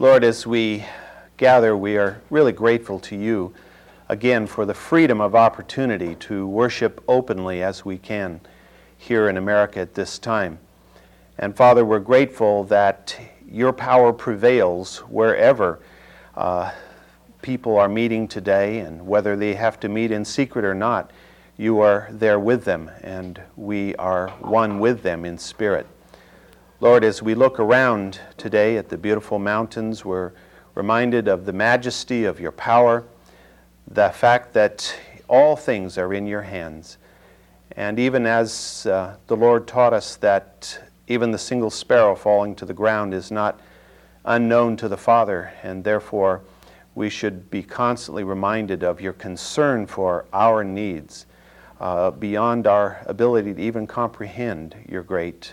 Lord, as we gather, we are really grateful to you again for the freedom of opportunity to worship openly as we can here in America at this time. And Father, we're grateful that your power prevails wherever uh, people are meeting today, and whether they have to meet in secret or not, you are there with them, and we are one with them in spirit. Lord, as we look around today at the beautiful mountains, we're reminded of the majesty of your power, the fact that all things are in your hands. And even as uh, the Lord taught us that even the single sparrow falling to the ground is not unknown to the Father, and therefore we should be constantly reminded of your concern for our needs uh, beyond our ability to even comprehend your great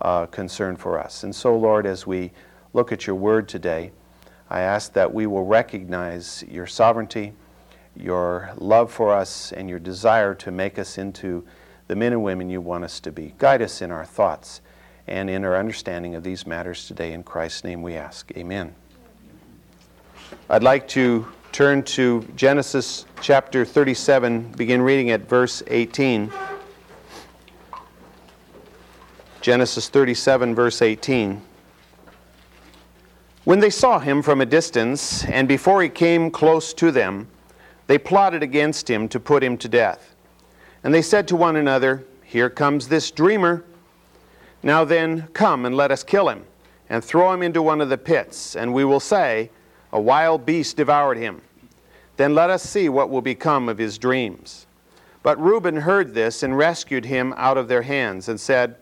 uh, concern for us. And so, Lord, as we look at your word today, I ask that we will recognize your sovereignty, your love for us, and your desire to make us into the men and women you want us to be. Guide us in our thoughts and in our understanding of these matters today. In Christ's name we ask. Amen. I'd like to turn to Genesis chapter 37, begin reading at verse 18. Genesis 37, verse 18. When they saw him from a distance, and before he came close to them, they plotted against him to put him to death. And they said to one another, Here comes this dreamer. Now then, come and let us kill him, and throw him into one of the pits, and we will say, A wild beast devoured him. Then let us see what will become of his dreams. But Reuben heard this and rescued him out of their hands, and said,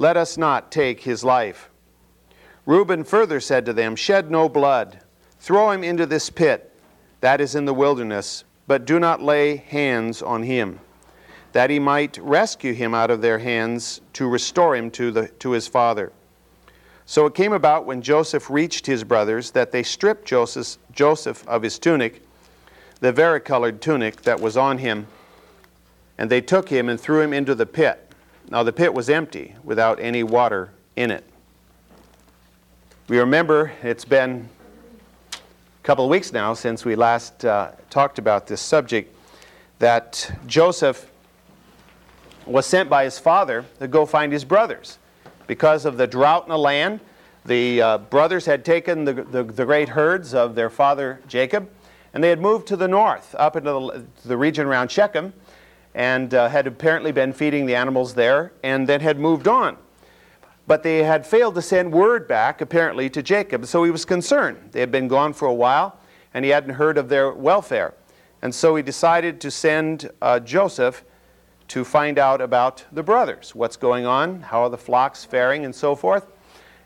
Let us not take his life. Reuben further said to them, Shed no blood. Throw him into this pit, that is in the wilderness, but do not lay hands on him, that he might rescue him out of their hands to restore him to, the, to his father. So it came about when Joseph reached his brothers that they stripped Joseph, Joseph of his tunic, the varicolored tunic that was on him, and they took him and threw him into the pit. Now the pit was empty, without any water in it. We remember it's been a couple of weeks now since we last uh, talked about this subject that Joseph was sent by his father to go find his brothers. Because of the drought in the land, the uh, brothers had taken the, the, the, great herds of their father Jacob, and they had moved to the north, up into the, the region around Shechem, and uh, had apparently been feeding the animals there, and then had moved on. But they had failed to send word back, apparently, to Jacob, so he was concerned. They had been gone for a while, and he hadn't heard of their welfare. And so he decided to send uh, Joseph to find out about the brothers what's going on, how are the flocks faring, and so forth.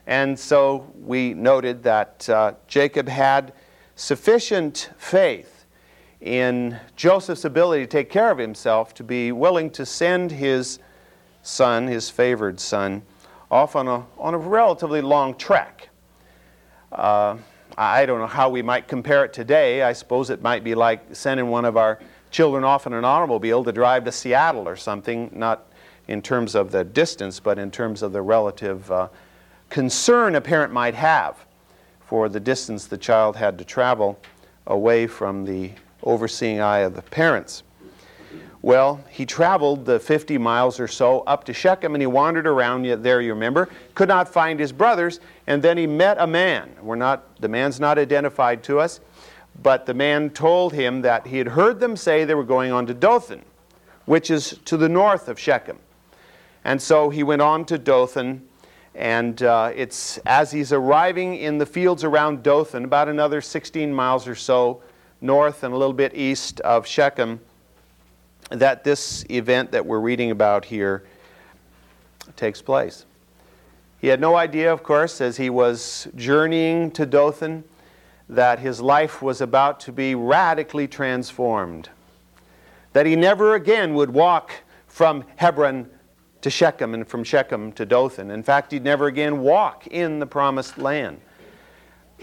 And so we noted that uh, Jacob had sufficient faith in Joseph's ability to take care of himself to be willing to send his son, his favored son, off on a, on a relatively long trek. Uh, I don't know how we might compare it today. I suppose it might be like sending one of our children off in an automobile to drive to Seattle or something, not in terms of the distance, but in terms of the relative uh, concern a parent might have for the distance the child had to travel away from the overseeing eye of the parents. Well, he traveled the 50 miles or so up to Shechem and he wandered around there, you remember, could not find his brothers, and then he met a man. We're not, the man's not identified to us, but the man told him that he had heard them say they were going on to Dothan, which is to the north of Shechem. And so he went on to Dothan, and uh, it's as he's arriving in the fields around Dothan, about another 16 miles or so north and a little bit east of Shechem that this event that we're reading about here takes place. He had no idea, of course, as he was journeying to Dothan, that his life was about to be radically transformed. That he never again would walk from Hebron to Shechem and from Shechem to Dothan. In fact, he'd never again walk in the promised land.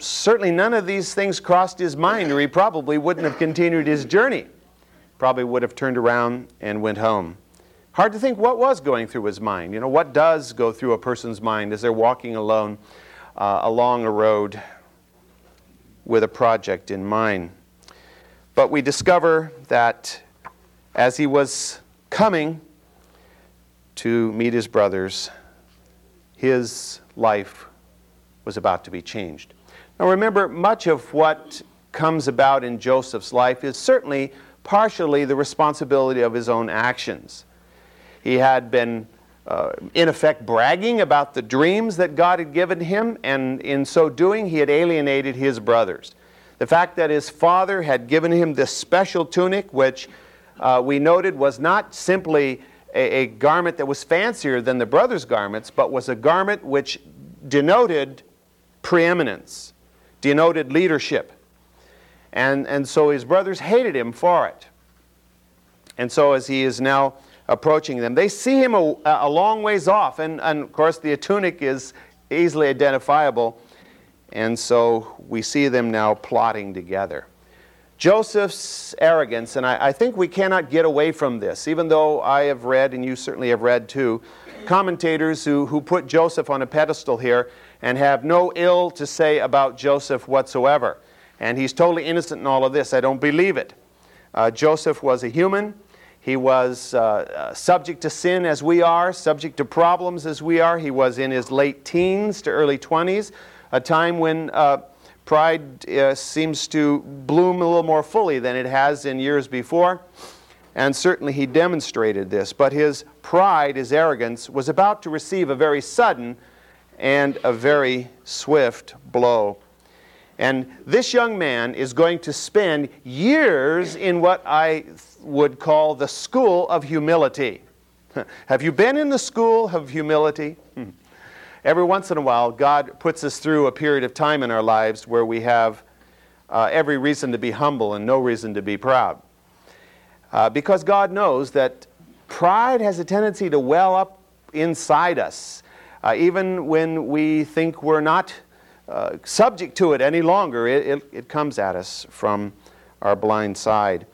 Certainly, none of these things crossed his mind, or he probably wouldn't have continued his journey probably would have turned around and went home. Hard to think what was going through his mind. You know, what does go through a person's mind as they're walking alone uh, along a road? with a project in mind. But we discover that as he was coming to meet his brothers, his life was about to be changed. Now remember, much of what comes about in Joseph's life is certainly partially the responsibility of his own actions. He had been, uh, in effect, bragging about the dreams that God had given him, and in so doing, he had alienated his brothers. The fact that his father had given him this special tunic, which uh, we noted was not simply a, a garment that was fancier than the brothers' garments, but was a garment which denoted preeminence, denoted leadership. And, and so his brothers hated him for it. And so as he is now approaching them, they see him a, a long ways off. And, and of course, the tunic is easily identifiable. And so we see them now plotting together. Joseph's arrogance, and I, I, think we cannot get away from this, even though I have read, and you certainly have read too, commentators who, who put Joseph on a pedestal here and have no ill to say about Joseph whatsoever. And he's totally innocent in all of this. I don't believe it. Uh, Joseph was a human. He was uh, uh, subject to sin as we are, subject to problems as we are. He was in his late teens to early 20s, a time when uh, Pride uh, seems to bloom a little more fully than it has in years before. And certainly he demonstrated this. But his pride, his arrogance, was about to receive a very sudden and a very swift blow. And this young man is going to spend years in what I would call the school of humility. Have you been in the school of humility? Every once in a while, God puts us through a period of time in our lives where we have uh, every reason to be humble and no reason to be proud. Uh, because God knows that pride has a tendency to well up inside us, uh, even when we think we're not uh, subject to it any longer, it, it, it comes at us from our blind side.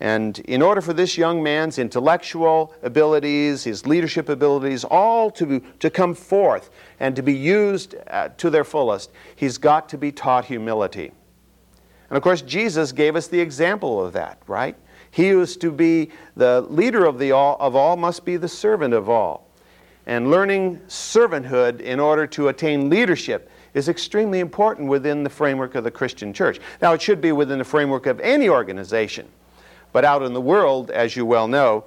And in order for this young man's intellectual abilities, his leadership abilities, all to, to come forth and to be used uh, to their fullest, he's got to be taught humility. And of course, Jesus gave us the example of that, right? He who is to be the leader of, the all, of all must be the servant of all. And learning servanthood in order to attain leadership is extremely important within the framework of the Christian church. Now, it should be within the framework of any organization. But out in the world, as you well know,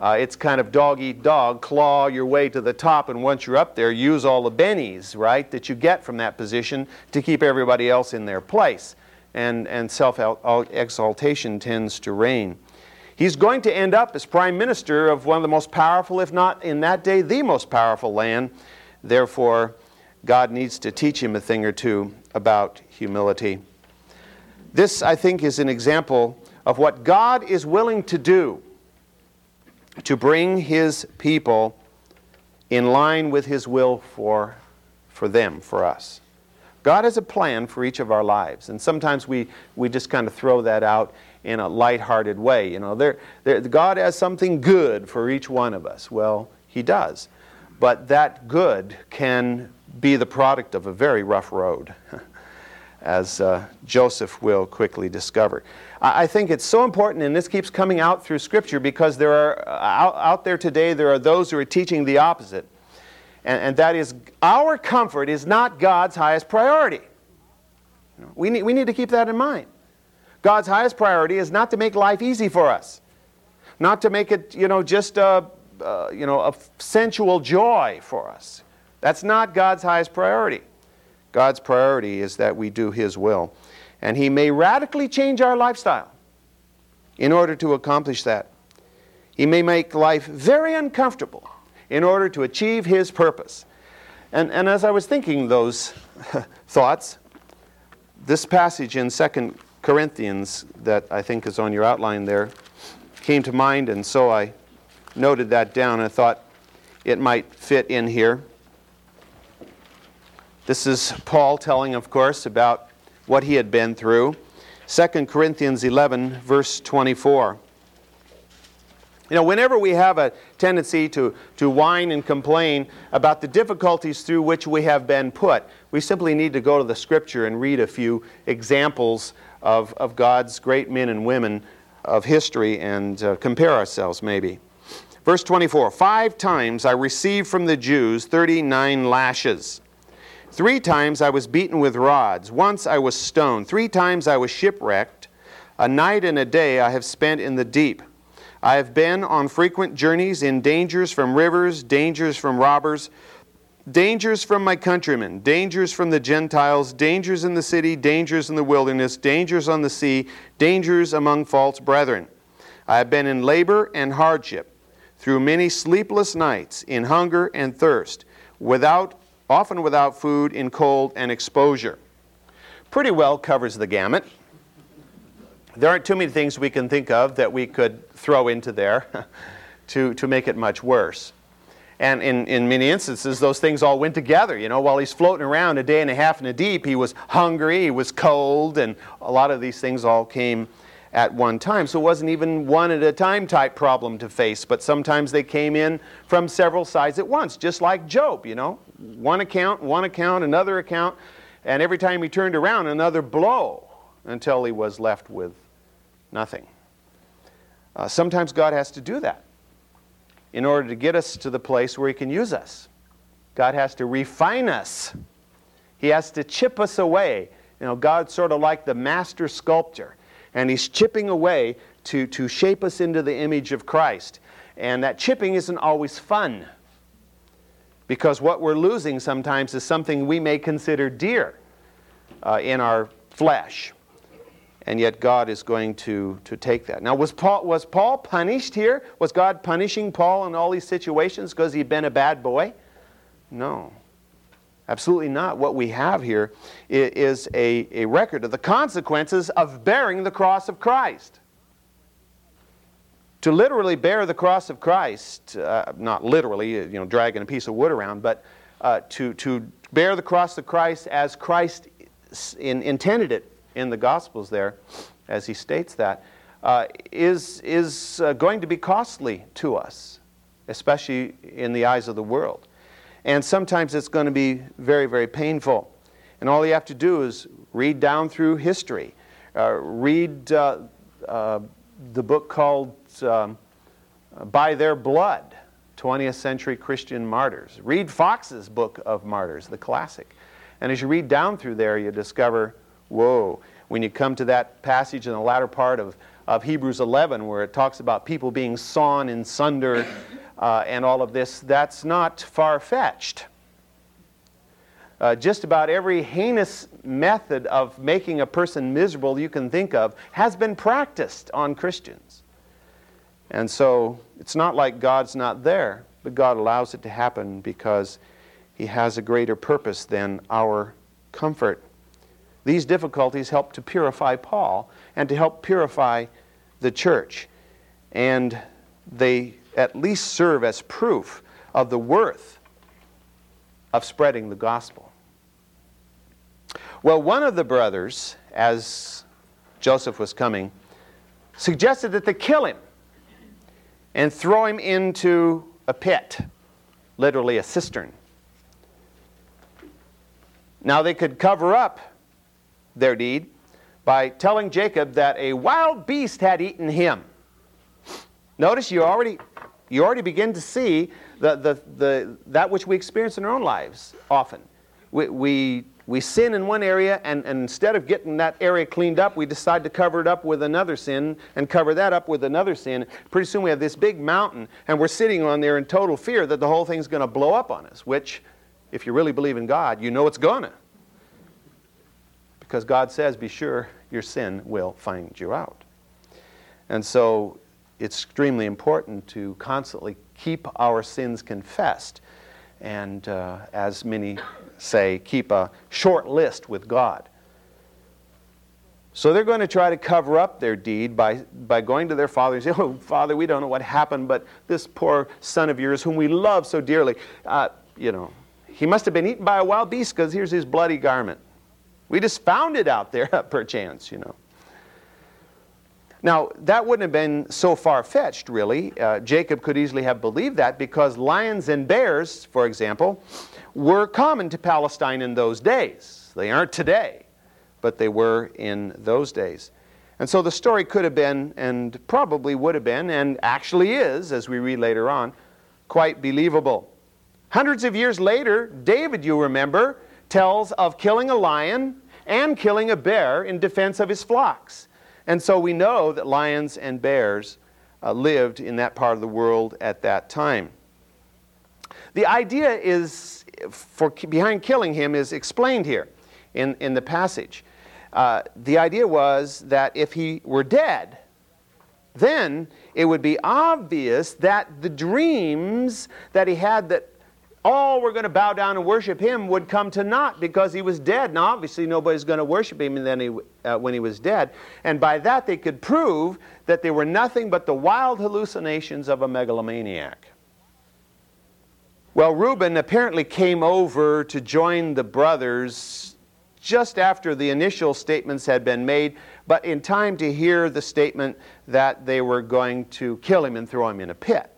uh, it's kind of dog eat dog, claw your way to the top, and once you're up there, use all the bennies, right, that you get from that position to keep everybody else in their place. And, and self exaltation tends to reign. He's going to end up as prime minister of one of the most powerful, if not in that day, the most powerful land. Therefore, God needs to teach him a thing or two about humility. This, I think, is an example of what God is willing to do to bring his people in line with his will for, for them, for us. God has a plan for each of our lives, and sometimes we, we just kind of throw that out in a light-hearted way. You know, God has something good for each one of us. Well, He does. But that good can be the product of a very rough road, as uh, Joseph will quickly discover. I think it's so important, and this keeps coming out through Scripture because there are, uh, out, out there today, there are those who are teaching the opposite. And, and that is, our comfort is not God's highest priority. We need, we need to keep that in mind. God's highest priority is not to make life easy for us, not to make it, you know, just a, uh, you know, a sensual joy for us. That's not God's highest priority. God's priority is that we do His will. And He may radically change our lifestyle in order to accomplish that. He may make life very uncomfortable in order to achieve His purpose. And, and as I was thinking those thoughts, this passage in 2 Corinthians that I think is on your outline there came to mind, and so I noted that down and thought it might fit in here. This is Paul telling, of course, about what he had been through. 2 Corinthians 11, verse 24. You know, whenever we have a tendency to, to whine and complain about the difficulties through which we have been put, we simply need to go to the scripture and read a few examples of, of God's great men and women of history and uh, compare ourselves maybe. Verse 24 Five times I received from the Jews 39 lashes. Three times I was beaten with rods. Once I was stoned. Three times I was shipwrecked. A night and a day I have spent in the deep. I have been on frequent journeys in dangers from rivers, dangers from robbers, dangers from my countrymen, dangers from the Gentiles, dangers in the city, dangers in the wilderness, dangers on the sea, dangers among false brethren. I have been in labor and hardship, through many sleepless nights, in hunger and thirst, without, often without food, in cold and exposure. Pretty well covers the gamut. There aren't too many things we can think of that we could throw into there to, to make it much worse. And in, in many instances, those things all went together. You know, while he's floating around a day and a half in the deep, he was hungry, he was cold, and a lot of these things all came at one time. So it wasn't even one at a time type problem to face, but sometimes they came in from several sides at once, just like Job, you know. One account, one account, another account, and every time he turned around, another blow until he was left with nothing. Uh, sometimes God has to do that in order to get us to the place where He can use us. God has to refine us, He has to chip us away. You know, God's sort of like the master sculptor, and He's chipping away to, to shape us into the image of Christ. And that chipping isn't always fun because what we're losing sometimes is something we may consider dear uh, in our flesh and yet God is going to, to take that. Now, was Paul, was Paul punished here? Was God punishing Paul in all these situations because he'd been a bad boy? No. Absolutely not. What we have here is a, a record of the consequences of bearing the cross of Christ. To literally bear the cross of Christ, uh, not literally, you know, dragging a piece of wood around, but uh, to, to bear the cross of Christ as Christ in, intended it in the Gospels there, as he states that, uh, is is uh, going to be costly to us, especially in the eyes of the world. And sometimes it's going to be very, very painful. And all you have to do is read down through history, uh, read uh, uh, the book called um, By Their Blood 20th Century Christian Martyrs. Read Foxe's book of martyrs, the classic. And as you read down through there, you discover Whoa. When you come to that passage in the latter part of, of Hebrews 11, where it talks about people being sawn in sunder uh, and all of this, that's not far fetched. Uh, just about every heinous method of making a person miserable you can think of has been practiced on Christians. And so it's not like God's not there, but God allows it to happen because He has a greater purpose than our comfort. These difficulties help to purify Paul and to help purify the church. And they at least serve as proof of the worth of spreading the gospel. Well, one of the brothers, as Joseph was coming, suggested that they kill him and throw him into a pit, literally a cistern. Now, they could cover up their deed by telling Jacob that a wild beast had eaten him. Notice you already, you already begin to see the, the, the, that which we experience in our own lives often. We, we, we sin in one area, and, and instead of getting that area cleaned up, we decide to cover it up with another sin and cover that up with another sin. Pretty soon we have this big mountain, and we're sitting on there in total fear that the whole thing's going to blow up on us, which, if you really believe in God, you know it's going to because God says, be sure your sin will find you out. And so it's extremely important to constantly keep our sins confessed. And uh, as many say, keep a short list with God. So they're going to try to cover up their deed by, by going to their father and say, Oh, Father, we don't know what happened, but this poor son of yours, whom we love so dearly, uh, you know, he must have been eaten by a wild beast because here's his bloody garment. We just found it out there, perchance, you know. Now, that wouldn't have been so far fetched, really. Uh, Jacob could easily have believed that because lions and bears, for example, were common to Palestine in those days. They aren't today, but they were in those days. And so the story could have been, and probably would have been, and actually is, as we read later on, quite believable. Hundreds of years later, David, you remember, tells of killing a lion and killing a bear in defense of his flocks. And so we know that lions and bears uh, lived in that part of the world at that time. The idea is, for behind killing him, is explained here in, in the passage. Uh, the idea was that if he were dead, then it would be obvious that the dreams that he had that all were going to bow down and worship him would come to naught because he was dead. Now, obviously, nobody's going to worship him then he, uh, when he was dead. And by that, they could prove that they were nothing but the wild hallucinations of a megalomaniac. Well, Reuben apparently came over to join the brothers just after the initial statements had been made, but in time to hear the statement that they were going to kill him and throw him in a pit.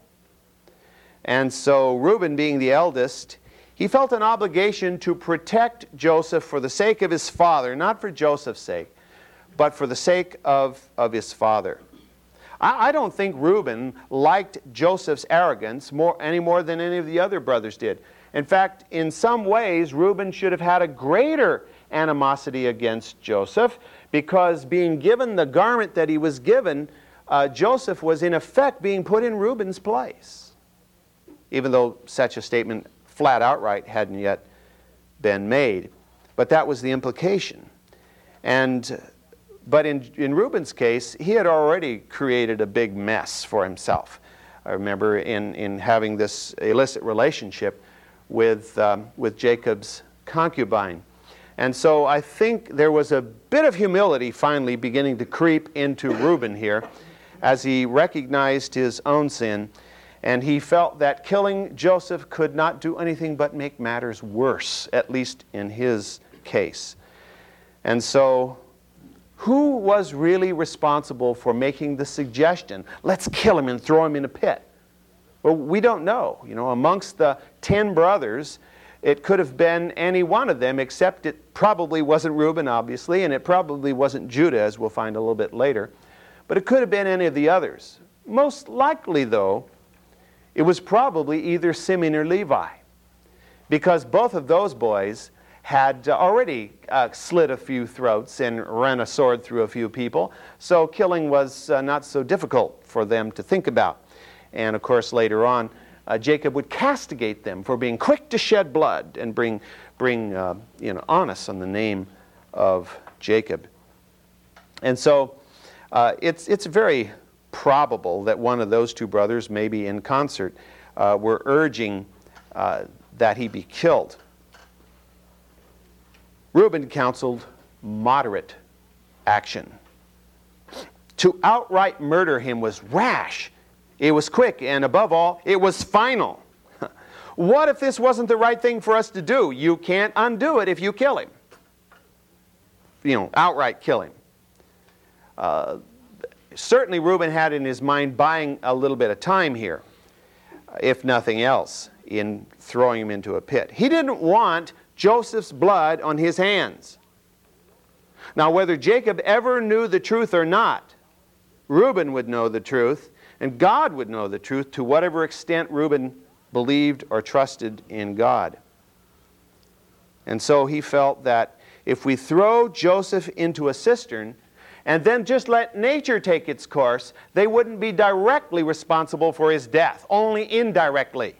And so, Reuben, being the eldest, he felt an obligation to protect Joseph for the sake of his father, not for Joseph's sake, but for the sake of, of his father. I, I don't think Reuben liked Joseph's arrogance more, any more than any of the other brothers did. In fact, in some ways, Reuben should have had a greater animosity against Joseph because being given the garment that he was given, uh, Joseph was in effect being put in Reuben's place, even though such a statement flat outright hadn't yet been made. But that was the implication. And, but in, in Reuben's case, he had already created a big mess for himself. I remember in, in having this illicit relationship with, um, with Jacob's concubine. And so I think there was a bit of humility finally beginning to creep into Reuben here as he recognized his own sin. And he felt that killing Joseph could not do anything but make matters worse, at least in his case. And so, who was really responsible for making the suggestion, let's kill him and throw him in a pit? Well, we don't know. You know, amongst the ten brothers, it could have been any one of them, except it probably wasn't Reuben, obviously, and it probably wasn't Judah, as we'll find a little bit later. But it could have been any of the others. Most likely, though, it was probably either Simeon or Levi, because both of those boys had already uh, slit a few throats and ran a sword through a few people, so killing was uh, not so difficult for them to think about. And of course, later on, uh, Jacob would castigate them for being quick to shed blood and bring, bring uh, you know, onus on the name of Jacob. And so uh, it's, it's very probable that one of those two brothers, maybe in concert, uh, were urging uh, that he be killed. Reuben counseled moderate action. To outright murder him was rash it was quick, and above all, it was final. what if this wasn't the right thing for us to do? You can't undo it if you kill him. You know, outright kill him. Uh, certainly, Reuben had in his mind buying a little bit of time here, if nothing else, in throwing him into a pit. He didn't want Joseph's blood on his hands. Now, whether Jacob ever knew the truth or not, Reuben would know the truth, and God would know the truth to whatever extent Reuben believed or trusted in God. And so he felt that if we throw Joseph into a cistern and then just let nature take its course, they wouldn't be directly responsible for his death, only indirectly,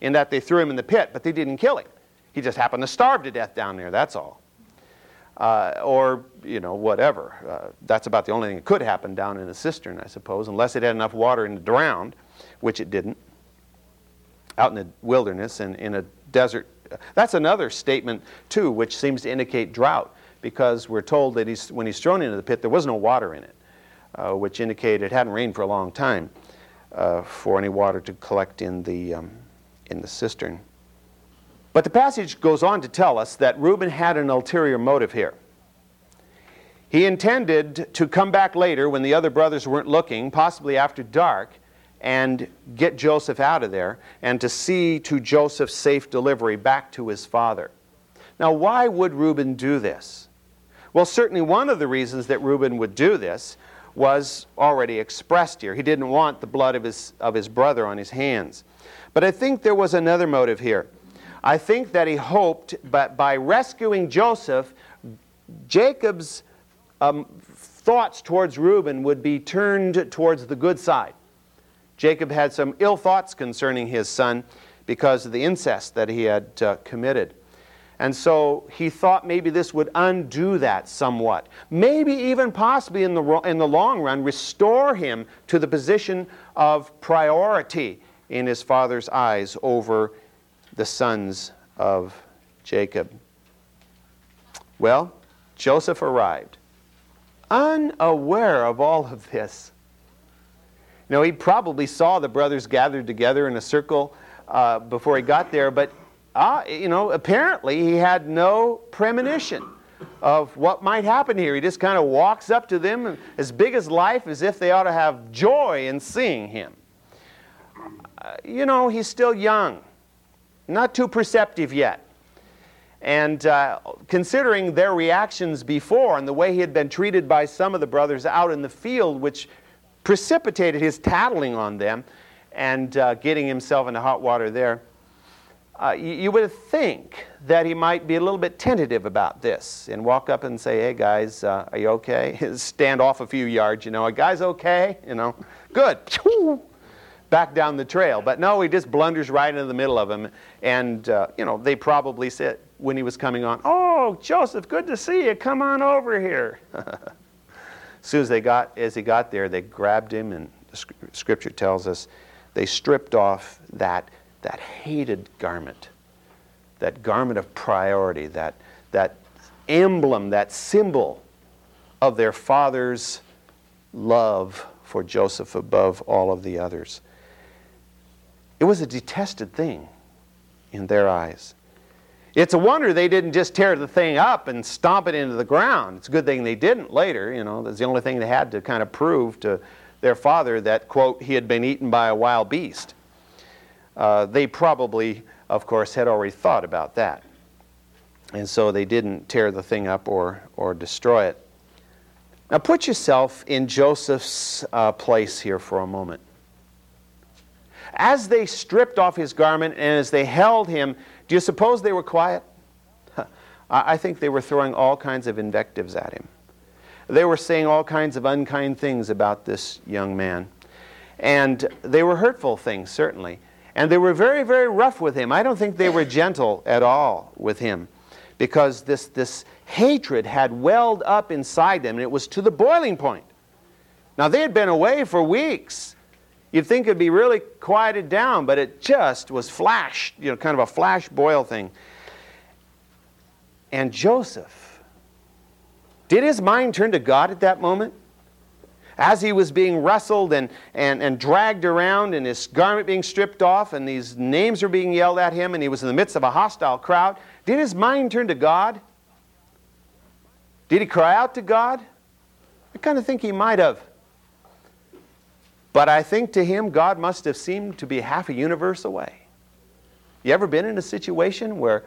in that they threw him in the pit, but they didn't kill him. He just happened to starve to death down there, that's all uh, or you know whatever. Uh, that's about the only thing that could happen down in a cistern, I suppose, unless it had enough water and drowned, which it didn't. Out in the wilderness and in a desert. That's another statement too, which seems to indicate drought, because we're told that he's, when he's thrown into the pit, there was no water in it, uh, which indicated it hadn't rained for a long time uh, for any water to collect in the um, in the cistern. But the passage goes on to tell us that Reuben had an ulterior motive here. He intended to come back later when the other brothers weren't looking, possibly after dark, and get Joseph out of there and to see to Joseph's safe delivery back to his father. Now, why would Reuben do this? Well, certainly one of the reasons that Reuben would do this was already expressed here. He didn't want the blood of his, of his brother on his hands. But I think there was another motive here. I think that he hoped, but by rescuing Joseph, Jacob's um, thoughts towards Reuben would be turned towards the good side. Jacob had some ill thoughts concerning his son because of the incest that he had uh, committed. And so he thought maybe this would undo that somewhat. Maybe even possibly in the, in the long run restore him to the position of priority in his father's eyes over the sons of Jacob. Well, Joseph arrived, unaware of all of this. You know, he probably saw the brothers gathered together in a circle uh, before he got there, but uh, you know, apparently he had no premonition of what might happen here. He just kind of walks up to them, as big as life, as if they ought to have joy in seeing him. Uh, you know, he's still young, not too perceptive yet. And uh, considering their reactions before and the way he had been treated by some of the brothers out in the field, which precipitated his tattling on them and uh, getting himself into hot water there, uh, you, you, would think that he might be a little bit tentative about this and walk up and say, hey guys, uh, are you okay? Stand off a few yards, you know, a guy's okay, you know, good. Back down the trail. But no, he just blunders right into the middle of them. And, uh, you know, they probably said when he was coming on, oh, Joseph, good to see you. Come on over here. as soon as they got, as he got there, they grabbed him, and scripture tells us they stripped off that, that hated garment, that garment of priority, that, that emblem, that symbol of their father's love for Joseph above all of the others. It was a detested thing in their eyes. It's a wonder they didn't just tear the thing up and stomp it into the ground. It's a good thing they didn't later. You know, that's the only thing they had to kind of prove to their father that, quote, he had been eaten by a wild beast. Uh, they probably, of course, had already thought about that. And so they didn't tear the thing up or, or destroy it. Now put yourself in Joseph's uh, place here for a moment. As they stripped off his garment and as they held him, do you suppose they were quiet? I think they were throwing all kinds of invectives at him. They were saying all kinds of unkind things about this young man. And they were hurtful things, certainly. And they were very, very rough with him. I don't think they were gentle at all with him because this, this hatred had welled up inside them and it was to the boiling point. Now, they had been away for weeks You'd think it'd be really quieted down, but it just was flash, you know, kind of a flash boil thing. And Joseph, did his mind turn to God at that moment? As he was being wrestled and, and, and dragged around and his garment being stripped off and these names were being yelled at him and he was in the midst of a hostile crowd, did his mind turn to God? Did he cry out to God? I kind of think he might have. But I think to him, God must have seemed to be half a universe away. You ever been in a situation where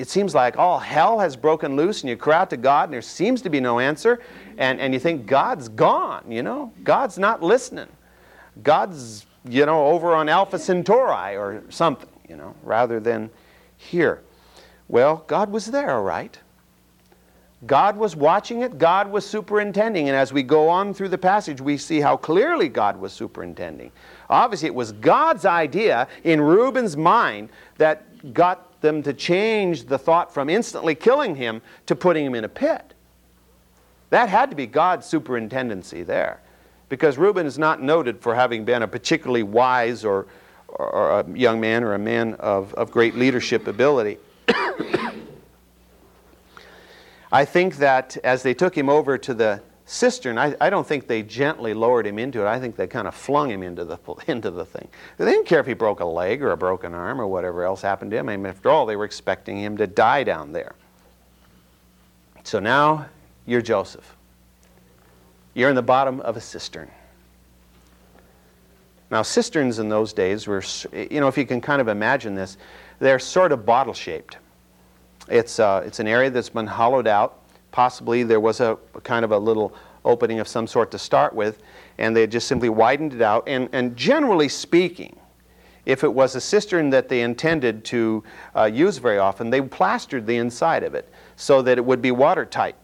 it seems like all hell has broken loose and you cry out to God and there seems to be no answer and, and you think God's gone, you know? God's not listening. God's, you know, over on Alpha Centauri or something, you know, rather than here. Well, God was there, all right. God was watching it, God was superintending. And as we go on through the passage, we see how clearly God was superintending. Obviously, it was God's idea in Reuben's mind that got them to change the thought from instantly killing him to putting him in a pit. That had to be God's superintendency there. Because Reuben is not noted for having been a particularly wise or, or, a young man or a man of, of great leadership ability. I think that as they took him over to the cistern, I, I, don't think they gently lowered him into it. I think they kind of flung him into the, into the thing. They didn't care if he broke a leg or a broken arm or whatever else happened to him. I mean, after all, they were expecting him to die down there. So now you're Joseph. You're in the bottom of a cistern. Now, cisterns in those days were, you know, if you can kind of imagine this, they're sort of bottle shaped. It's, uh, it's an area that's been hollowed out. Possibly there was a, kind of a little opening of some sort to start with, and they just simply widened it out. And, and generally speaking, if it was a cistern that they intended to uh, use very often, they plastered the inside of it so that it would be watertight.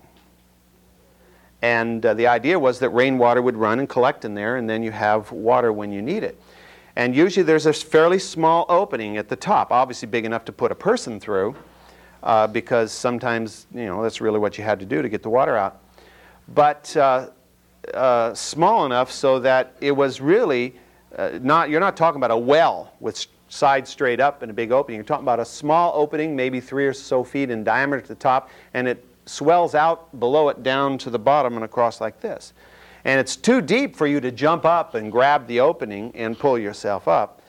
And uh, the idea was that rainwater would run and collect in there, and then you have water when you need it. And usually there's a fairly small opening at the top, obviously big enough to put a person through, uh, because sometimes, you know, that's really what you had to do to get the water out. But uh, uh small enough so that it was really uh, not, you're not talking about a well with side straight up and a big opening. You're talking about a small opening, maybe three or so feet in diameter at the top, and it swells out below it down to the bottom and across like this. And it's too deep for you to jump up and grab the opening and pull yourself up.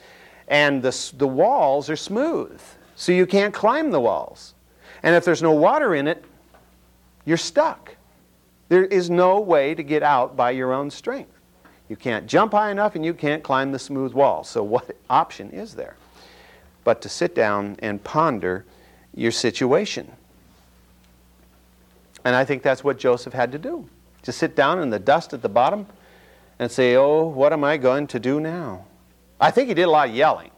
And the, the walls are smooth, so you can't climb the walls. And if there's no water in it, you're stuck. There is no way to get out by your own strength. You can't jump high enough and you can't climb the smooth wall. So, what option is there? But to sit down and ponder your situation. And I think that's what Joseph had to do. To sit down in the dust at the bottom and say, Oh, what am I going to do now? I think he did a lot of yelling.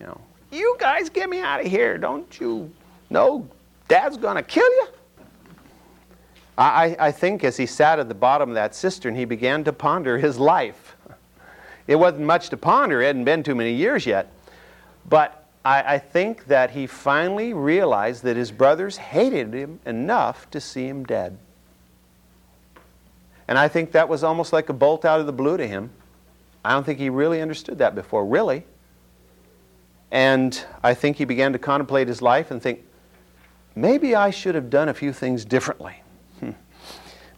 You know, you guys get me out of here. Don't you know dad's going to kill you? I, I think as he sat at the bottom of that cistern, he began to ponder his life. It wasn't much to ponder, it hadn't been too many years yet. But I think that he finally realized that his brothers hated him enough to see him dead. And I think that was almost like a bolt out of the blue to him. I don't think he really understood that before, really. And I think he began to contemplate his life and think, maybe I should have done a few things differently. Hmm.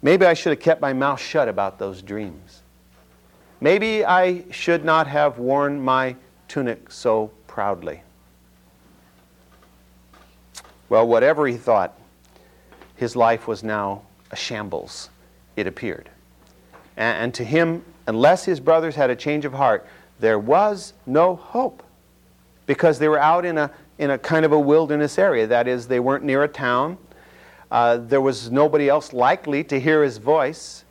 Maybe I should have kept my mouth shut about those dreams. Maybe I should not have worn my tunic so proudly. Well, whatever he thought, his life was now a shambles, it appeared. And, and, to him, unless his brothers had a change of heart, there was no hope because they were out in a, in a kind of a wilderness area. That is, they weren't near a town, uh, there was nobody else likely to hear his voice,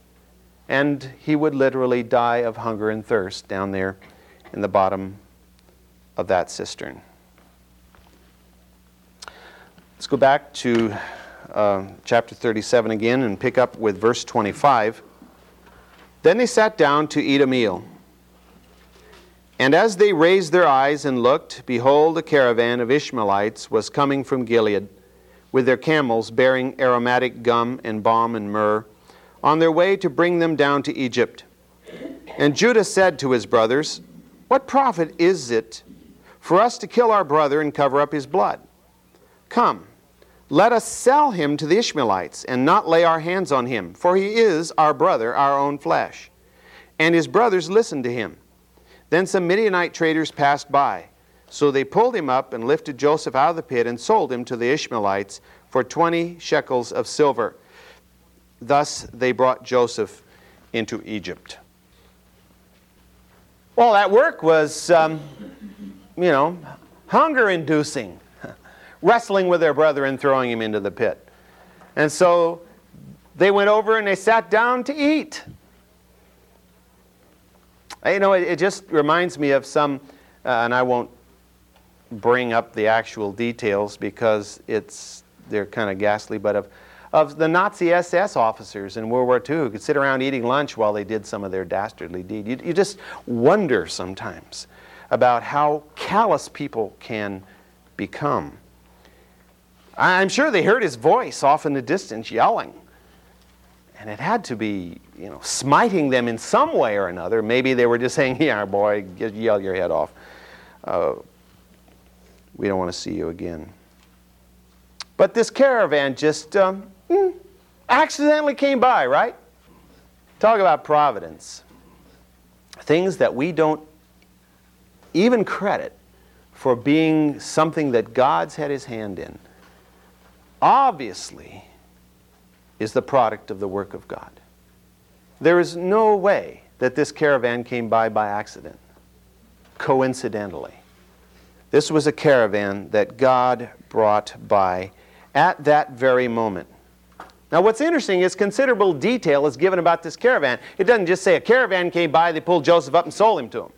and he would literally die of hunger and thirst down there in the bottom of that cistern. Let's go back to uh, chapter 37 again and pick up with verse 25. Then they sat down to eat a meal. And as they raised their eyes and looked, behold, a caravan of Ishmaelites was coming from Gilead with their camels bearing aromatic gum and balm and myrrh, on their way to bring them down to Egypt. And Judah said to his brothers, What profit is it for us to kill our brother and cover up his blood? Come, let us sell him to the Ishmaelites and not lay our hands on him, for he is our brother, our own flesh. And his brothers listened to him. Then some Midianite traders passed by. So they pulled him up and lifted Joseph out of the pit and sold him to the Ishmaelites for 20 shekels of silver. Thus they brought Joseph into Egypt. Well, that work was, um, you know, hunger inducing, wrestling with their brother and throwing him into the pit. And so they went over and they sat down to eat. You know, it, it just reminds me of some, uh, and I won't bring up the actual details because it's they're kind of ghastly, but of, of the Nazi SS officers in World War II who could sit around eating lunch while they did some of their dastardly deed. You, you just wonder sometimes about how callous people can become. I'm sure they heard his voice off in the distance yelling. And it had to be, you know, smiting them in some way or another. Maybe they were just saying, yeah, boy, yell your head off. Uh, we don't want to see you again. But this caravan just um, hmm, accidentally came by, right? Talk about providence. Things that we don't even credit for being something that God's had his hand in. Obviously, is the product of the work of God. There is no way that this caravan came by by accident, coincidentally. This was a caravan that God brought by at that very moment. Now, what's interesting is considerable detail is given about this caravan. It doesn't just say a caravan came by, they pulled Joseph up and sold him to him.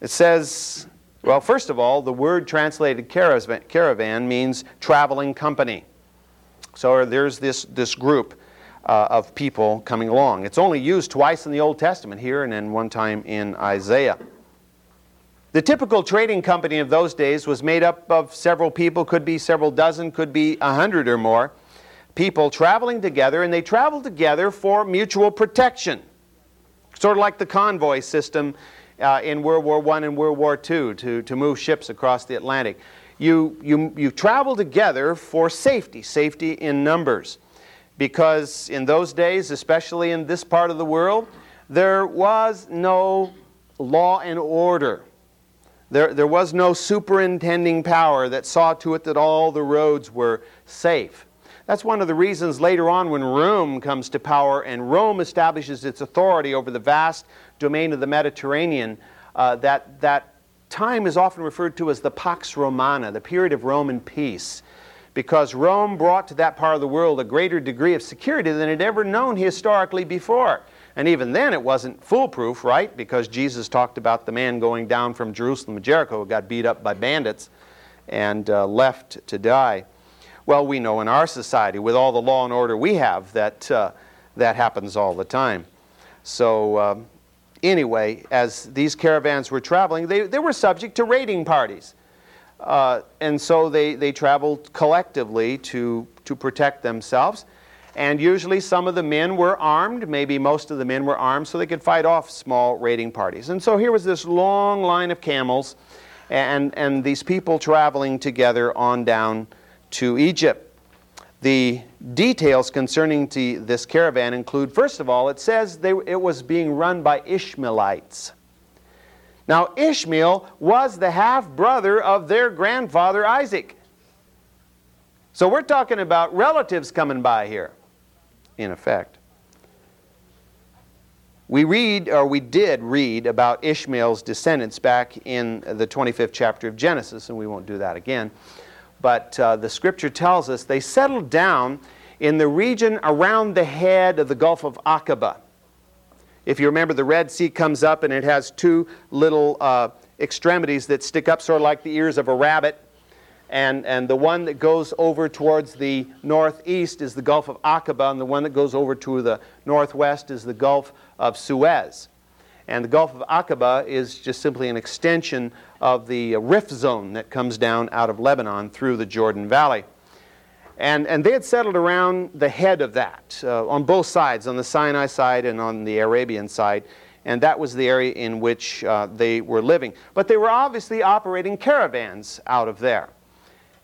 It says, well, first of all, the word translated caravan, caravan means traveling company. So there's this, this group uh, of people coming along. It's only used twice in the Old Testament here and then one time in Isaiah. The typical trading company of those days was made up of several people, could be several dozen, could be a hundred or more people traveling together, and they traveled together for mutual protection. Sort of like the convoy system uh, in World War I and World War II to, to move ships across the Atlantic. You, you, you travel together for safety, safety in numbers. Because in those days, especially in this part of the world, there was no law and order. There, there was no superintending power that saw to it that all the roads were safe. That's one of the reasons later on when Rome comes to power and Rome establishes its authority over the vast domain of the Mediterranean, uh, that, that time is often referred to as the Pax Romana, the period of Roman peace, because Rome brought to that part of the world a greater degree of security than it had ever known historically before. And even then, it wasn't foolproof, right? Because Jesus talked about the man going down from Jerusalem to Jericho who got beat up by bandits and uh, left to die. Well, we know in our society, with all the law and order we have, that uh, that happens all the time. So, um, anyway, as these caravans were traveling, they, they were subject to raiding parties. Uh, and so they, they traveled collectively to, to protect themselves. And usually some of the men were armed, maybe most of the men were armed, so they could fight off small raiding parties. And so here was this long line of camels and, and these people traveling together on down to Egypt. The details concerning the, this caravan include, first of all, it says they, it was being run by Ishmaelites. Now, Ishmael was the half brother of their grandfather Isaac. So we're talking about relatives coming by here, in effect. We read, or we did read, about Ishmael's descendants back in the 25th chapter of Genesis, and we won't do that again but uh, the scripture tells us they settled down in the region around the head of the Gulf of Aqaba. If you remember, the Red Sea comes up and it has two little uh, extremities that stick up, sort of like the ears of a rabbit. And, and the one that goes over towards the northeast is the Gulf of Aqaba, and the one that goes over to the northwest is the Gulf of Suez. And the Gulf of Aqaba is just simply an extension of the rift zone that comes down out of Lebanon through the Jordan Valley. And, and they had settled around the head of that uh, on both sides, on the Sinai side and on the Arabian side. And that was the area in which uh, they were living. But they were obviously operating caravans out of there.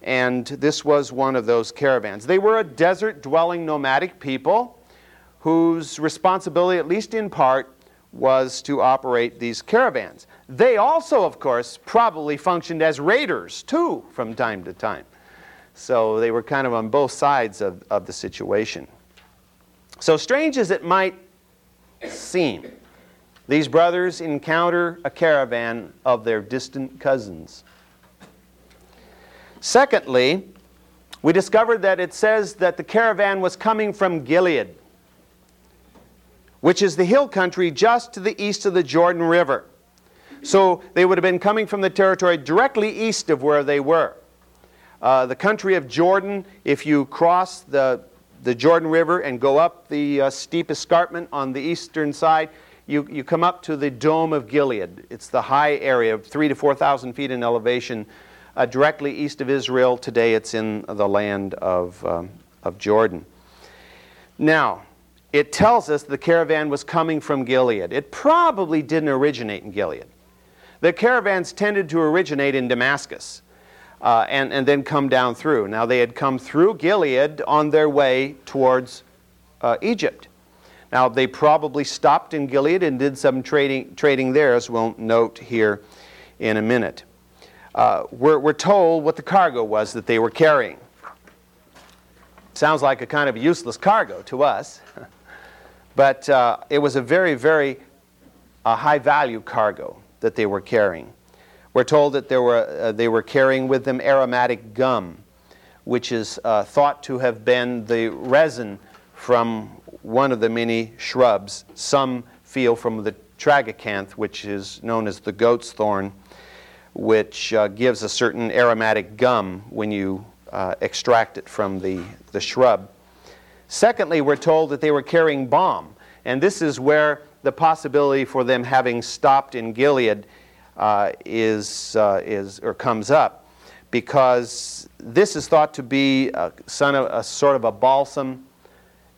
And this was one of those caravans. They were a desert dwelling nomadic people whose responsibility, at least in part, was to operate these caravans. They also, of course, probably functioned as raiders too from time to time. So they were kind of on both sides of, of the situation. So strange as it might seem, these brothers encounter a caravan of their distant cousins. Secondly, we discovered that it says that the caravan was coming from Gilead which is the hill country just to the east of the Jordan River. So they would have been coming from the territory directly east of where they were. Uh, the country of Jordan, if you cross the, the Jordan River and go up the uh, steep escarpment on the eastern side, you, you come up to the Dome of Gilead. It's the high area of three to 4,000 feet in elevation uh, directly east of Israel. Today it's in the land of, um, of Jordan. Now, it tells us the caravan was coming from Gilead. It probably didn't originate in Gilead. The caravans tended to originate in Damascus uh, and, and then come down through. Now, they had come through Gilead on their way towards uh, Egypt. Now, they probably stopped in Gilead and did some trading, trading there, as we'll note here in a minute. Uh, we're, we're told what the cargo was that they were carrying. Sounds like a kind of useless cargo to us. but uh, it was a very, very uh, high value cargo that they were carrying. We're told that there were, uh, they were carrying with them aromatic gum, which is uh, thought to have been the resin from one of the many shrubs. Some feel from the tragacanth, which is known as the goat's thorn, which uh, gives a certain aromatic gum when you uh, extract it from the, the shrub. Secondly, we're told that they were carrying balm, and this is where the possibility for them having stopped in Gilead uh, is, uh, is, or comes up, because this is thought to be a, son of, a sort of a balsam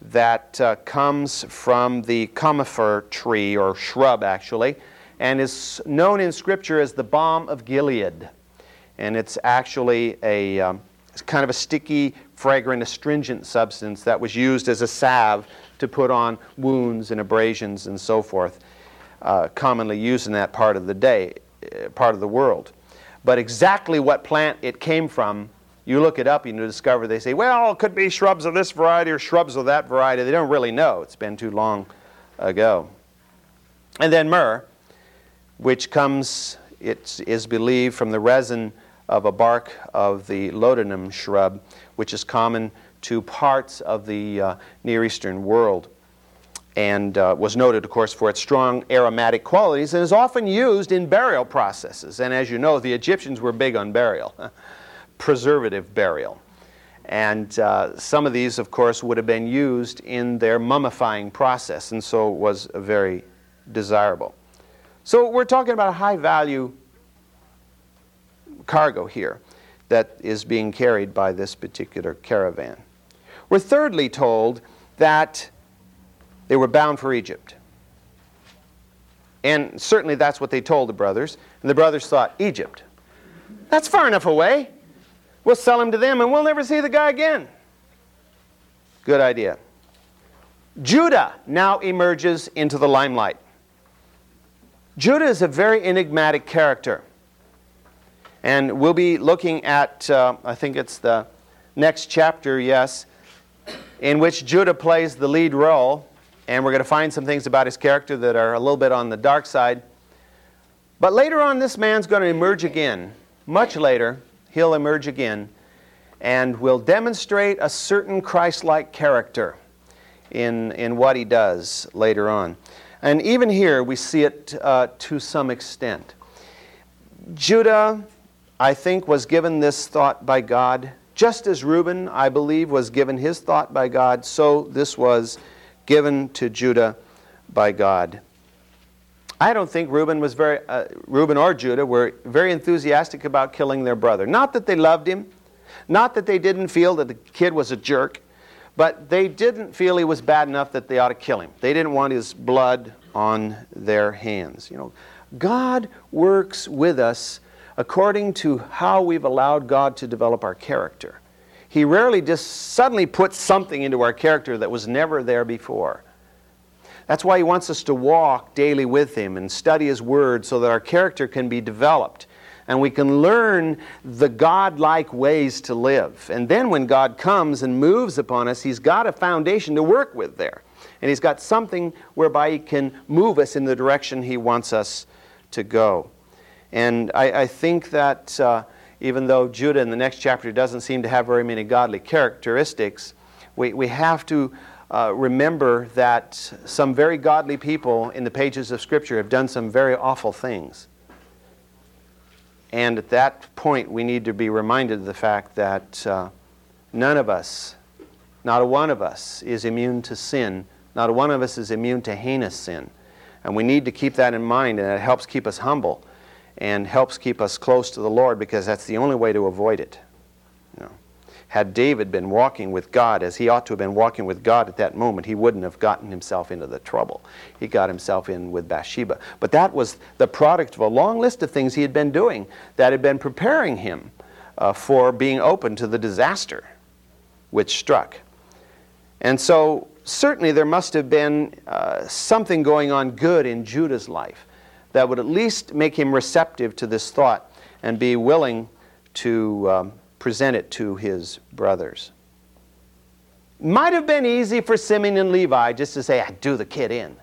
that uh, comes from the conifer tree, or shrub actually, and is known in Scripture as the balm of Gilead. And it's actually a um, kind of a sticky, fragrant, astringent substance that was used as a salve to put on wounds and abrasions and so forth, uh, commonly used in that part of the day, uh, part of the world. But exactly what plant it came from, you look it up and you discover they say, well, it could be shrubs of this variety or shrubs of that variety. They don't really know. It's been too long ago. And then myrrh, which comes, it is believed, from the resin of a bark of the laudanum shrub, which is common to parts of the uh, Near Eastern world and uh, was noted, of course, for its strong aromatic qualities and is often used in burial processes. And as you know, the Egyptians were big on burial, preservative burial. And uh, some of these, of course, would have been used in their mummifying process, and so was very desirable. So we're talking about a high value cargo here that is being carried by this particular caravan. We're thirdly told that they were bound for Egypt. And certainly that's what they told the brothers. And the brothers thought, Egypt, that's far enough away. We'll sell him to them and we'll never see the guy again. Good idea. Judah now emerges into the limelight. Judah is a very enigmatic character. And we'll be looking at, uh, I think it's the next chapter, yes, in which Judah plays the lead role. And we're going to find some things about his character that are a little bit on the dark side. But later on, this man's going to emerge again. Much later, he'll emerge again and will demonstrate a certain Christ like character in, in what he does later on. And even here, we see it uh, to some extent. Judah I think, was given this thought by God. Just as Reuben, I believe, was given his thought by God, so this was given to Judah by God. I don't think Reuben was very, uh, Reuben or Judah were very enthusiastic about killing their brother. Not that they loved him, not that they didn't feel that the kid was a jerk, but they didn't feel he was bad enough that they ought to kill him. They didn't want his blood on their hands. You know, God works with us according to how we've allowed God to develop our character. He rarely just suddenly puts something into our character that was never there before. That's why He wants us to walk daily with Him and study His Word so that our character can be developed and we can learn the God like ways to live. And then when God comes and moves upon us, He's got a foundation to work with there. And He's got something whereby He can move us in the direction He wants us to go. And I, I think that uh, even though Judah in the next chapter doesn't seem to have very many godly characteristics, we, we have to uh, remember that some very godly people in the pages of Scripture have done some very awful things. And at that point, we need to be reminded of the fact that uh, none of us, not a one of us, is immune to sin. Not a one of us is immune to heinous sin. And we need to keep that in mind, and it helps keep us humble and helps keep us close to the Lord because that's the only way to avoid it. You know, had David been walking with God as he ought to have been walking with God at that moment, he wouldn't have gotten himself into the trouble. He got himself in with Bathsheba. But that was the product of a long list of things he had been doing that had been preparing him uh, for being open to the disaster which struck. And so, certainly, there must have been uh, something going on good in Judah's life that would at least make him receptive to this thought and be willing to um, present it to his brothers. Might have been easy for Simeon and Levi just to say, I do the kid in.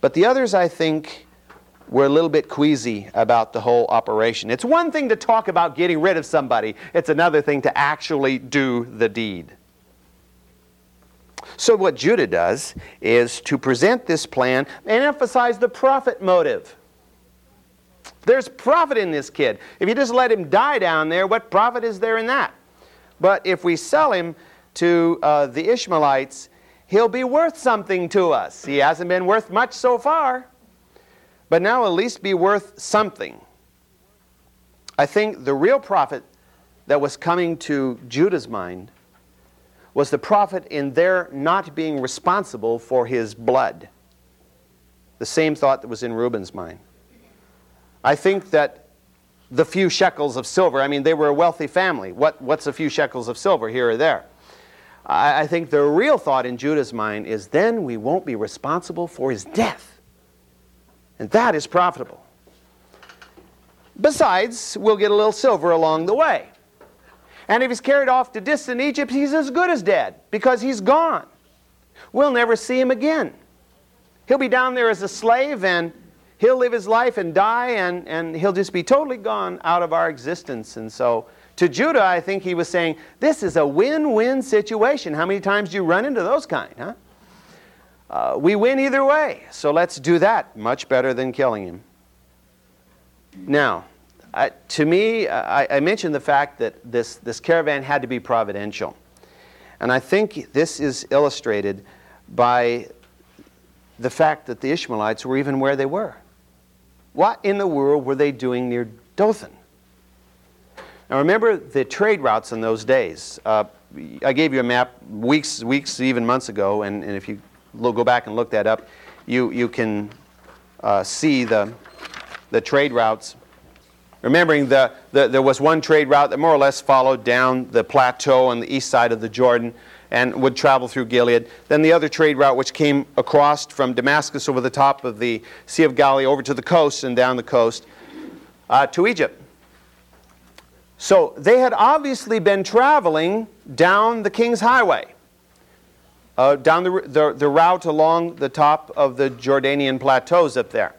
But the others, I think, were a little bit queasy about the whole operation. It's one thing to talk about getting rid of somebody, it's another thing to actually do the deed. So, what Judah does is to present this plan and emphasize the profit motive. There's profit in this kid. If you just let him die down there, what profit is there in that? But if we sell him to uh, the Ishmaelites, he'll be worth something to us. He hasn't been worth much so far, but now at least be worth something. I think the real profit that was coming to Judah's mind was the profit in their not being responsible for his blood. The same thought that was in Reuben's mind. I think that the few shekels of silver, I mean, they were a wealthy family. What, what's a few shekels of silver here or there? I, I think the real thought in Judah's mind is then we won't be responsible for his death. And that is profitable. Besides, we'll get a little silver along the way. And if he's carried off to distant Egypt, he's as good as dead because he's gone. We'll never see him again. He'll be down there as a slave and he'll live his life and die, and, and he'll just be totally gone out of our existence. And so, to Judah, I think he was saying, This is a win win situation. How many times do you run into those kind, huh? Uh, we win either way, so let's do that. Much better than killing him. Now, uh, to me, I, I, mentioned the fact that this, this caravan had to be providential. And I think this is illustrated by the fact that the Ishmaelites were even where they were. What in the world were they doing near Dothan? Now remember the trade routes in those days. Uh, I gave you a map weeks, weeks, even months ago, and, and if you go back and look that up, you, you can uh, see the, the trade routes. Remembering the, the, there was one trade route that more or less followed down the plateau on the east side of the Jordan and would travel through Gilead. Then the other trade route, which came across from Damascus over the top of the Sea of Galilee over to the coast and down the coast uh, to Egypt. So they had obviously been traveling down the King's Highway, uh, down the, the, the route along the top of the Jordanian plateaus up there.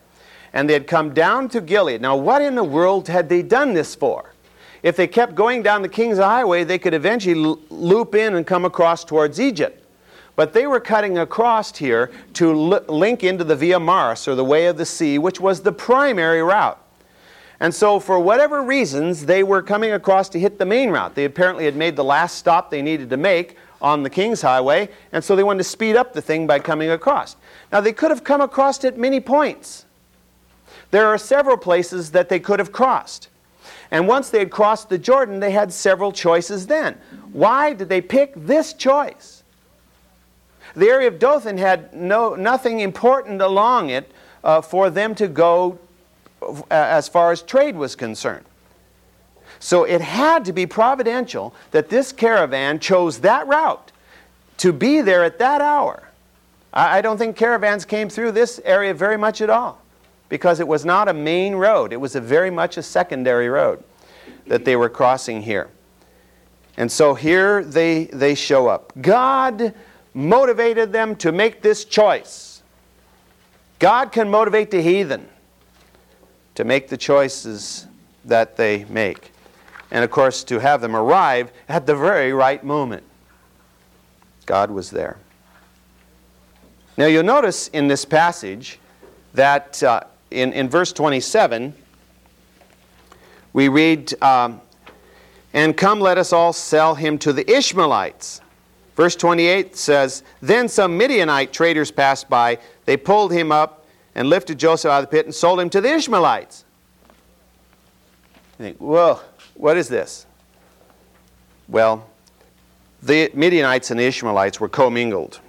And they had come down to Gilead. Now, what in the world had they done this for? If they kept going down the King's Highway, they could eventually loop in and come across towards Egypt. But they were cutting across here to link into the Via Maris, or the Way of the Sea, which was the primary route. And so, for whatever reasons, they were coming across to hit the main route. They apparently had made the last stop they needed to make on the King's Highway, and so they wanted to speed up the thing by coming across. Now, they could have come across at many points. There are several places that they could have crossed. And once they had crossed the Jordan, they had several choices then. Why did they pick this choice? The area of Dothan had no, nothing important along it uh, for them to go uh, as far as trade was concerned. So it had to be providential that this caravan chose that route to be there at that hour. I, I don't think caravans came through this area very much at all because it was not a main road. It was a very much a secondary road that they were crossing here. And so here they, they show up. God motivated them to make this choice. God can motivate the heathen to make the choices that they make. And of course, to have them arrive at the very right moment. God was there. Now, you'll notice in this passage that uh, in, in verse 27, we read, um, And come, let us all sell him to the Ishmaelites. Verse 28 says, Then some Midianite traders passed by. They pulled him up and lifted Joseph out of the pit and sold him to the Ishmaelites. You think, whoa, what is this? Well, the Midianites and the Ishmaelites were commingled.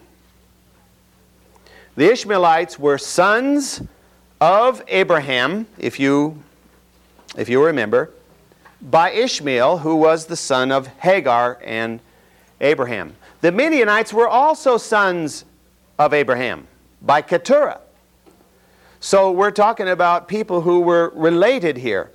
The Ishmaelites were sons of Abraham, if you, if you remember, by Ishmael, who was the son of Hagar and Abraham. The Midianites were also sons of Abraham by Keturah. So we're talking about people who were related here.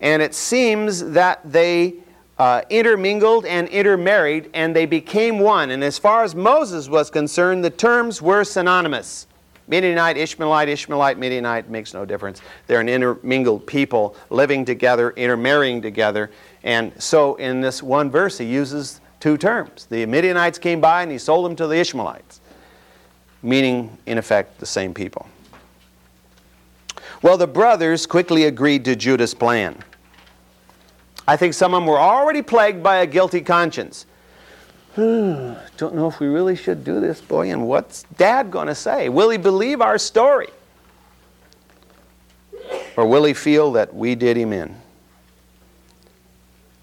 And it seems that they uh, intermingled and intermarried, and they became one. And as far as Moses was concerned, the terms were synonymous. Midianite, Ishmaelite, Ishmaelite, Midianite makes no difference. They're an intermingled people living together, intermarrying together. And so in this one verse, he uses two terms. The Midianites came by and he sold them to the Ishmaelites, meaning, in effect, the same people. Well, the brothers quickly agreed to Judah's plan. I think some of them were already plagued by a guilty conscience. Don't know if we really should do this, boy, and what's dad going to say? Will he believe our story? Or will he feel that we did him in?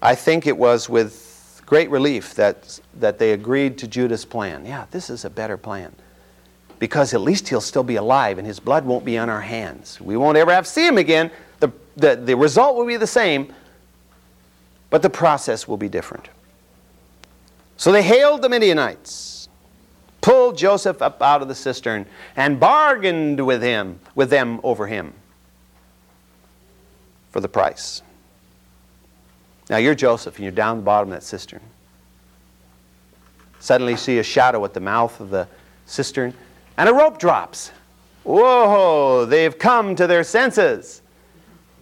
I think it was with great relief that, that they agreed to Judah's plan. Yeah, this is a better plan. Because at least he'll still be alive and his blood won't be on our hands. We won't ever have to see him again. The, the, the result will be the same, but the process will be different. So they hailed the Midianites, pulled Joseph up out of the cistern, and bargained with him, with them over him for the price. Now you're Joseph and you're down the bottom of that cistern. Suddenly you see a shadow at the mouth of the cistern, and a rope drops. Whoa, they've come to their senses.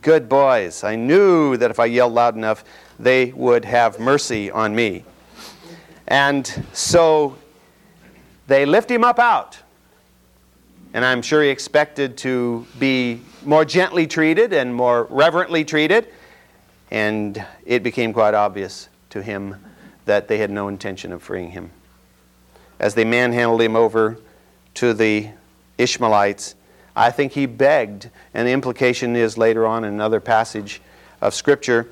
Good boys. I knew that if I yelled loud enough, they would have mercy on me. And so they lift him up out. And I'm sure he expected to be more gently treated and more reverently treated. And it became quite obvious to him that they had no intention of freeing him. As they manhandled him over to the Ishmaelites, I think he begged, and the implication is later on in another passage of Scripture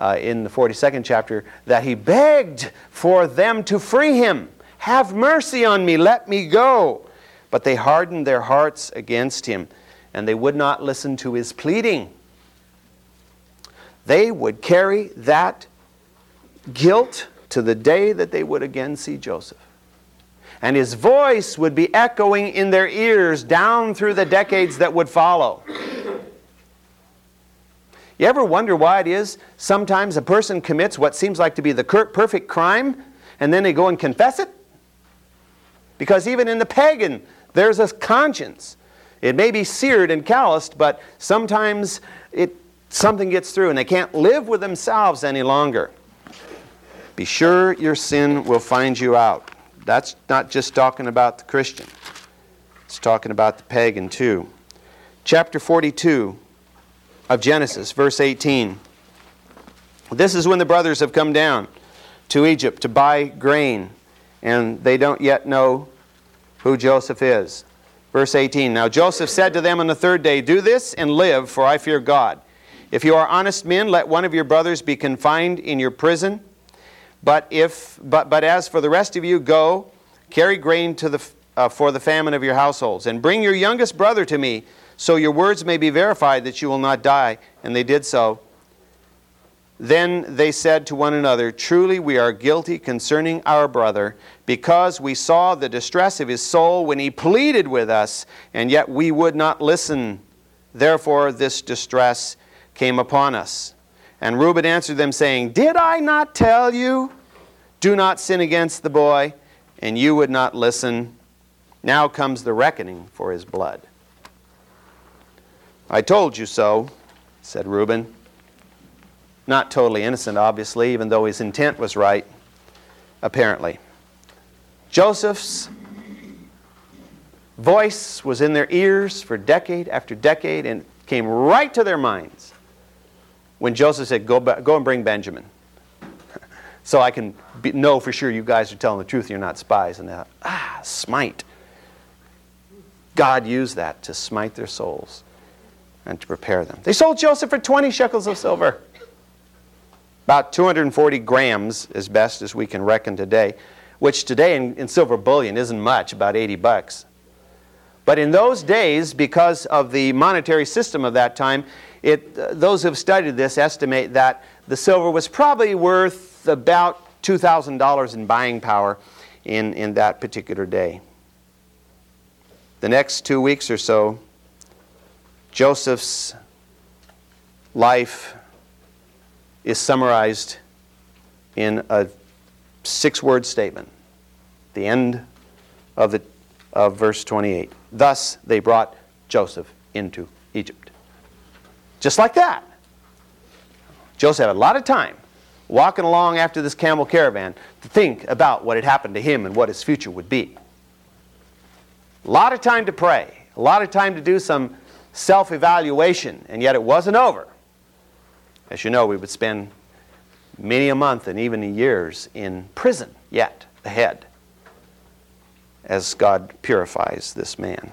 uh, in the 42nd chapter that he begged for them to free him. Have mercy on me, let me go. But they hardened their hearts against him, and they would not listen to his pleading. They would carry that guilt to the day that they would again see Joseph. And his voice would be echoing in their ears down through the decades that would follow. You ever wonder why it is sometimes a person commits what seems like to be the perfect crime and then they go and confess it? Because even in the pagan, there's a conscience. It may be seared and calloused, but sometimes it, something gets through and they can't live with themselves any longer. Be sure your sin will find you out. That's not just talking about the Christian, it's talking about the pagan too. Chapter 42 of Genesis, verse 18. This is when the brothers have come down to Egypt to buy grain, and they don't yet know who Joseph is. Verse 18 Now Joseph said to them on the third day, Do this and live, for I fear God. If you are honest men, let one of your brothers be confined in your prison. But, if, but, but as for the rest of you, go, carry grain to the, uh, for the famine of your households, and bring your youngest brother to me so your words may be verified that you will not die. And they did so. Then they said to one another, Truly we are guilty concerning our brother, because we saw the distress of his soul when he pleaded with us, and yet we would not listen. Therefore this distress came upon us. And Reuben answered them, saying, Did I not tell you? Do not sin against the boy. And you would not listen. Now comes the reckoning for his blood. I told you so, said Reuben. Not totally innocent, obviously, even though his intent was right, apparently. Joseph's voice was in their ears for decade after decade and came right to their minds when Joseph said, Go, go and bring Benjamin. so I can be, know for sure you guys are telling the truth, you're not spies. And that, ah, smite. God used that to smite their souls and to prepare them. They sold Joseph for 20 shekels of silver. About 240 grams, as best as we can reckon today, which today in, in silver bullion isn't much, about 80 bucks. But in those days, because of the monetary system of that time, it, uh, those who have studied this estimate that the silver was probably worth about $2,000 in buying power in, in that particular day. The next two weeks or so, Joseph's life is summarized in a six word statement. The end of, the, of verse 28. Thus they brought Joseph into Egypt. Just like that. Joseph had a lot of time walking along after this camel caravan to think about what had happened to him and what his future would be. A lot of time to pray, a lot of time to do some self evaluation, and yet it wasn't over. As you know, we would spend many a month and even years in prison yet ahead as God purifies this man.